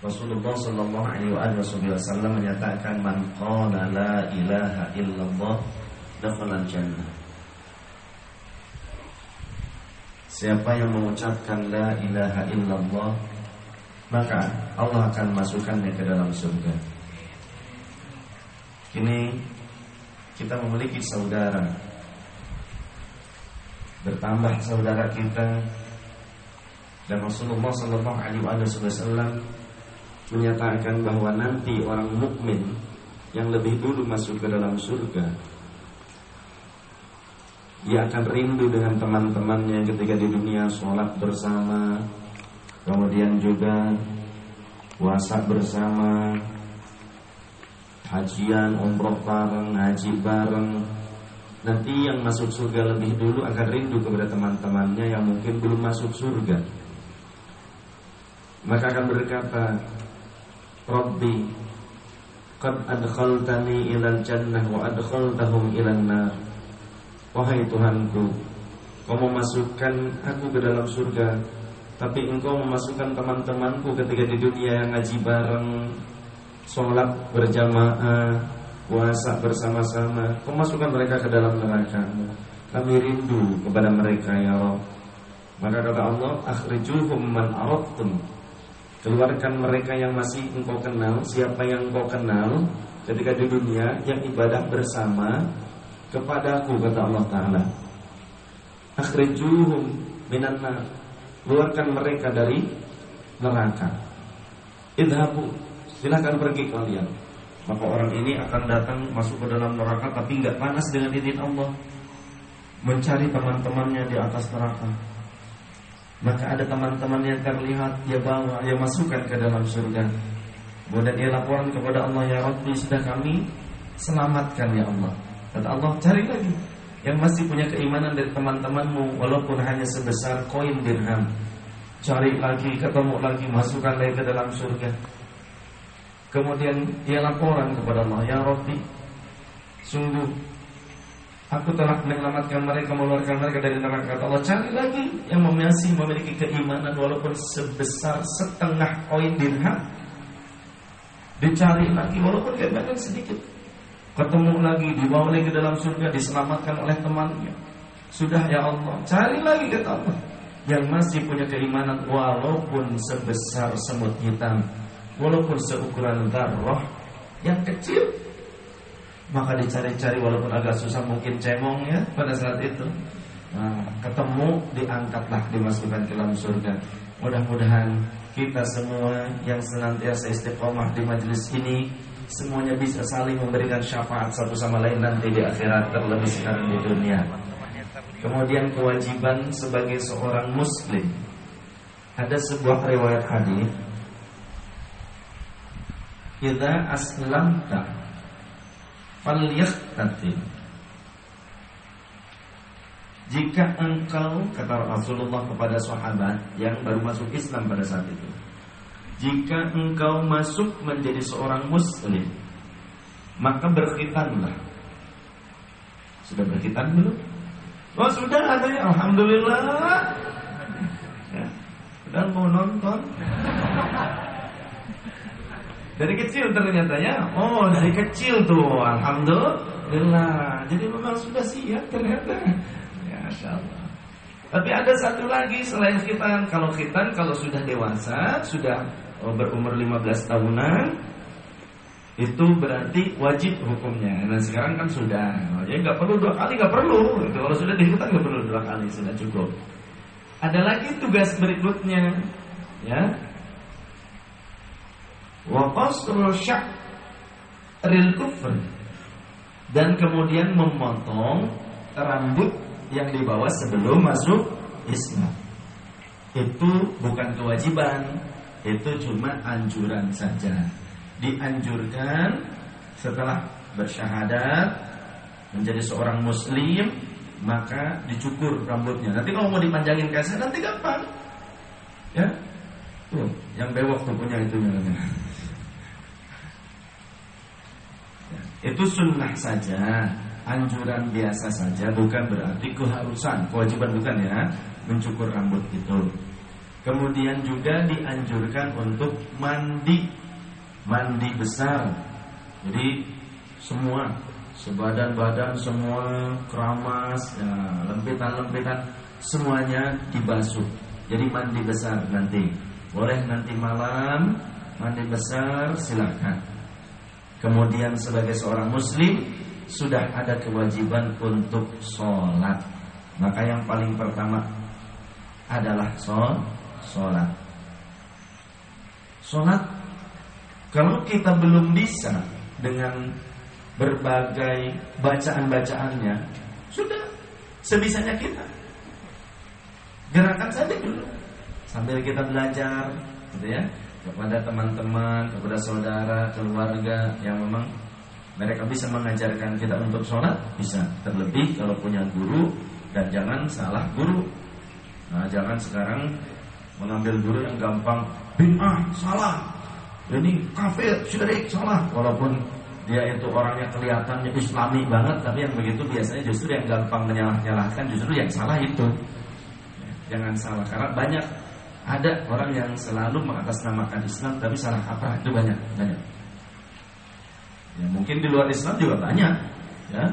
Rasulullah Shallallahu Alaihi Wasallam menyatakan man qala la ilaha illallah dakhala jannah. Siapa yang mengucapkan la ilaha illallah maka Allah akan masukkannya ke dalam surga. Kini kita memiliki saudara bertambah saudara kita dan Rasulullah Shallallahu Alaihi Wasallam menyatakan bahwa nanti orang mukmin yang lebih dulu masuk ke dalam surga dia akan rindu dengan teman-temannya ketika di dunia sholat bersama kemudian juga puasa bersama hajian, umroh bareng, haji bareng. Nanti yang masuk surga lebih dulu akan rindu kepada teman-temannya yang mungkin belum masuk surga. Maka akan berkata Rabbi Qad adkhaltani ilal jannah wa adkhaltahum ilan nar. Wahai Tuhanku Kau memasukkan aku ke dalam surga Tapi engkau memasukkan teman-temanku ketika di dunia yang ngaji bareng Sholat berjamaah Puasa bersama-sama. Kau masukkan mereka ke dalam neraka Kami rindu kepada mereka ya Rabb. Maka kata Allah Akhrijuhum man aradtum Keluarkan mereka yang masih engkau kenal Siapa yang engkau kenal Ketika di dunia yang ibadah bersama Kepadaku kata Allah Ta'ala. Akhrijuhum minan Keluarkan mereka dari neraka. Idhabu. Silahkan pergi kalian. Maka orang ini akan datang masuk ke dalam neraka Tapi nggak panas dengan izin Allah. Mencari teman-temannya di atas neraka maka ada teman-teman yang terlihat Dia bawa, dia masukkan ke dalam surga. Kemudian dia laporan kepada Allah Ya Rabbi sudah kami Selamatkan ya Allah. Kata Allah cari lagi Yang masih punya keimanan dari teman-temanmu Walaupun hanya sebesar koin dirham. Cari lagi, ketemu lagi Masukkan lagi ke dalam surga. Kemudian dia laporan kepada Allah Ya Rabbi Sungguh Aku telah menyelamatkan mereka, mengeluarkan mereka dari neraka. Allah cari lagi yang masih memiliki keimanan walaupun sebesar setengah koin dirham. Dicari lagi walaupun keimanan sedikit. Ketemu lagi, dibawa lagi ke dalam surga, diselamatkan oleh temannya. Sudah ya Allah, cari lagi kata Allah. Yang masih punya keimanan walaupun sebesar semut hitam, walaupun seukuran darah yang kecil maka dicari-cari walaupun agak susah mungkin cemong ya pada saat itu. Nah, ketemu diangkatlah dimasukkan ke dalam surga. Mudah-mudahan kita semua yang senantiasa istiqomah di majelis ini semuanya bisa saling memberikan syafaat satu sama lain nanti di akhirat terlebih sekarang di dunia. Kemudian kewajiban sebagai seorang muslim. Ada sebuah riwayat hadis. Idza aslamta falyaktatim jika engkau kata Rasulullah kepada sahabat yang baru masuk Islam pada saat itu jika engkau masuk menjadi seorang muslim maka berkhitanlah sudah berkhitan belum? Oh sudah adanya Alhamdulillah ya. Sudah mau nonton dari kecil ternyata ya. Oh, dari kecil tuh. Alhamdulillah. Jadi memang sudah siap ternyata. Ya, Allah. Tapi ada satu lagi selain khitan. Kalau khitan kalau sudah dewasa, sudah oh, berumur 15 tahunan, itu berarti wajib hukumnya. Nah sekarang kan sudah, oh, jadi nggak perlu dua kali, nggak perlu. Kalau sudah dihitan nggak perlu dua kali, sudah cukup. Ada lagi tugas berikutnya, ya wa kufr dan kemudian memotong rambut yang dibawa sebelum masuk Islam. Itu bukan kewajiban, itu cuma anjuran saja. Dianjurkan setelah bersyahadat menjadi seorang muslim maka dicukur rambutnya. Nanti kalau mau dipanjangin kasih nanti gampang. Ya. Tuh, yang bewok tuh punya itu Itu sunnah saja Anjuran biasa saja Bukan berarti keharusan Kewajiban bukan ya Mencukur rambut itu Kemudian juga dianjurkan untuk mandi Mandi besar. Jadi semua Sebadan badan semua keramas ya, Lempitan-lempitan Semuanya dibasuh. Jadi mandi besar nanti. Boleh nanti malam Mandi besar silahkan Kemudian sebagai seorang muslim Sudah ada kewajiban untuk sholat Maka yang paling pertama adalah sholat. Sholat kalau kita belum bisa dengan berbagai bacaan-bacaannya, sudah sebisanya kita. Gerakan saja dulu sambil kita belajar, gitu ya, kepada teman-teman, kepada saudara, keluarga yang memang mereka bisa mengajarkan kita untuk sholat bisa terlebih kalau punya guru dan jangan salah guru Nah, jangan sekarang mengambil guru yang gampang bid'ah salah. Ini kafir, syirik salah. Walaupun dia itu orangnya kelihatannya islami banget, tapi yang begitu biasanya justru yang gampang menyalah-nyalahkan justru yang salah itu. Jangan salah karena banyak ada orang yang selalu mengatasnamakan Islam tapi salah apa itu banyak banyak. Ya, mungkin di luar Islam juga banyak, ya.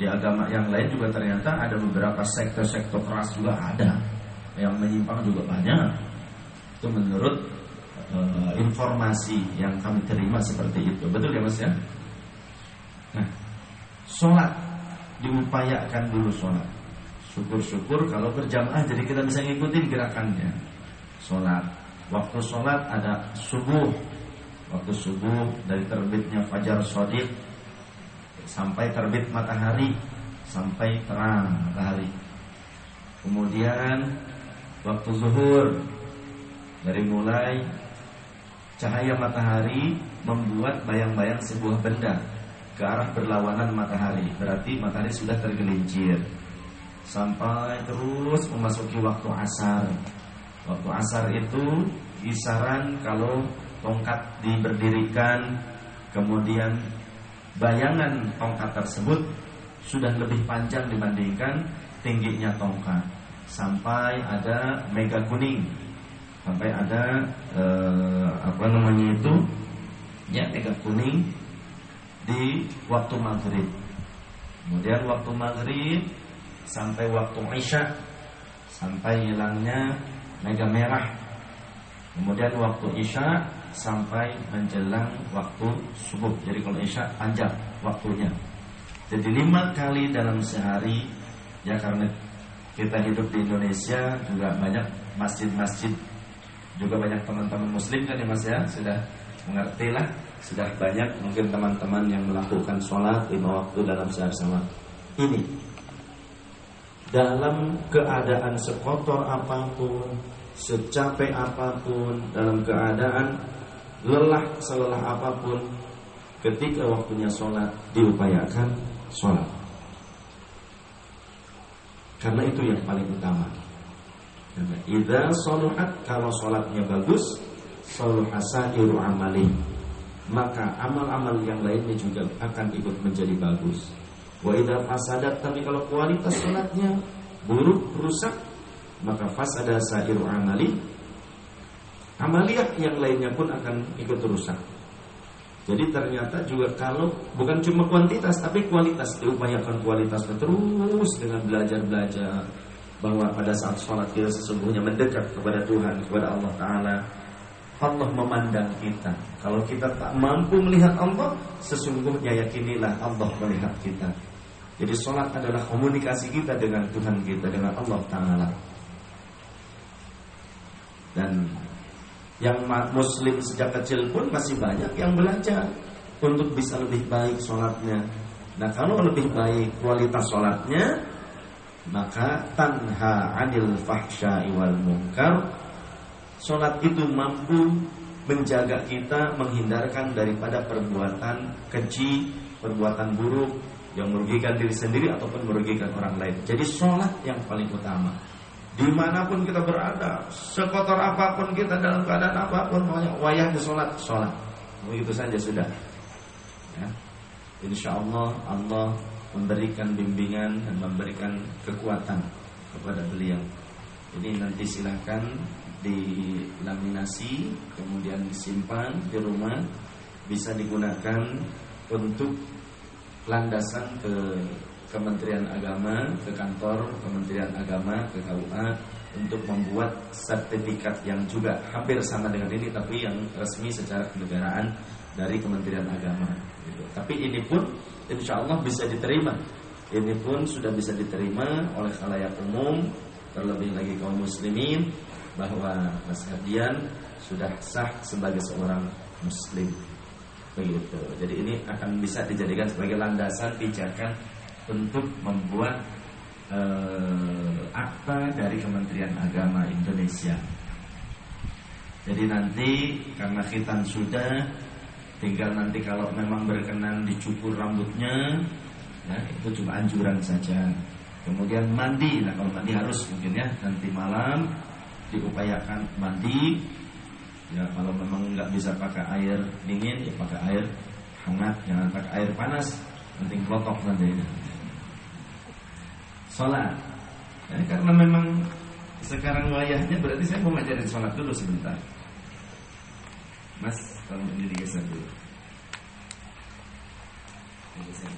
Di agama yang lain juga ternyata ada beberapa sektor-sektor keras juga ada. Yang menyimpang juga banyak. Itu menurut uh, informasi yang kami terima seperti itu. Betul ya mas ya? Nah sholat. Diupayakan dulu sholat. Syukur-syukur kalau berjamaah jadi kita bisa ngikutin gerakannya sholat waktu sholat ada subuh waktu subuh dari terbitnya fajar sodik sampai terbit matahari sampai terang matahari. Kemudian waktu zuhur dari mulai cahaya matahari membuat bayang-bayang sebuah benda ke arah berlawanan matahari. Berarti matahari sudah tergelincir sampai terus memasuki waktu asar. Waktu asar itu kisaran kalau tongkat diberdirikan kemudian bayangan tongkat tersebut sudah lebih panjang dibandingkan tingginya tongkat. Sampai ada mega kuning. Sampai ada eh, apa namanya itu? Ya mega kuning di waktu maghrib. Kemudian waktu maghrib sampai waktu isya. Sampai hilangnya mega merah. Kemudian waktu isya sampai menjelang waktu subuh. Jadi kalau isya panjang waktunya. Jadi lima kali dalam sehari ya karena kita hidup di Indonesia juga banyak masjid-masjid. Juga banyak teman-teman muslim kan ya mas ya? Sudah mengerti lah. Sudah banyak mungkin teman-teman yang melakukan sholat lima waktu dalam sehari sama ini dalam keadaan sekotor apa pun secapek apa pun dalam keadaan lelah selelah apa pun ketika waktunya sholat diupayakan sholat. Karena itu yang paling utama. Karena idza sholahat kalau sholatnya bagus sholaha iru amali. Maka amal-amal yang lainnya juga akan ikut menjadi bagus wa idza fasadat tapi kalau kualitas sholatnya buruk rusak maka fasada sairu amali Amaliyah yang lainnya pun akan ikut rusak. Jadi ternyata juga kalau bukan cuma kuantitas tapi kualitas diupayakan kualitas terus dengan belajar-belajar bahwa pada saat sholat kita sesungguhnya mendekat kepada Tuhan kepada Allah Taala. Allah memandang kita. Kalau kita tak mampu melihat Allah, sesungguhnya yakinilah Allah melihat kita. Jadi sholat adalah komunikasi kita dengan Tuhan kita dengan Allah Taala. Dan yang muslim sejak kecil pun masih banyak yang belajar untuk bisa lebih baik sholatnya. Nah kalau lebih baik kualitas sholatnya, maka tanha adil fahsya iwal mungkar. Sholat itu mampu menjaga kita menghindarkan daripada perbuatan keji, perbuatan buruk yang merugikan diri sendiri ataupun merugikan orang lain. Jadi sholat yang paling utama. Di mana pun kita berada Sekotor apa pun kita dalam keadaan apa pun Pokoknya wayah di sholat Sholat Begitu saja sudah ya. Insya Allah Allah memberikan bimbingan Dan memberikan kekuatan Kepada beliau Jadi nanti silahkan dilaminasi kemudian disimpan di rumah bisa digunakan untuk landasan ke Kementerian Agama, ke kantor Kementerian Agama, ke KUA untuk membuat sertifikat yang juga hampir sama dengan ini tapi yang resmi secara kenegaraan dari Kementerian Agama. Gitu. Tapi ini pun insya Allah bisa diterima. Ini pun sudah bisa diterima oleh khalayak umum, terlebih lagi kaum muslimin bahwa Mas Hadian sudah sah sebagai seorang muslim. Begitu. Jadi ini akan bisa dijadikan sebagai landasan pijakan untuk membuat uh, akta dari Kementerian Agama Indonesia. Jadi nanti karena khitan sudah tinggal nanti kalau memang berkenan dicukur rambutnya ya itu cuma anjuran saja. Kemudian mandi, nah kalau mandi harus mungkin ya nanti malam diupayakan mandi ya kalau memang nggak bisa pakai air dingin ya pakai air hangat jangan pakai air panas nanti kelotok nanti. Sholat. Ya, karena memang sekarang wayahnya berarti saya mau ngajarin sholat dulu sebentar. Mas kalau ini digeser dulu. Digeser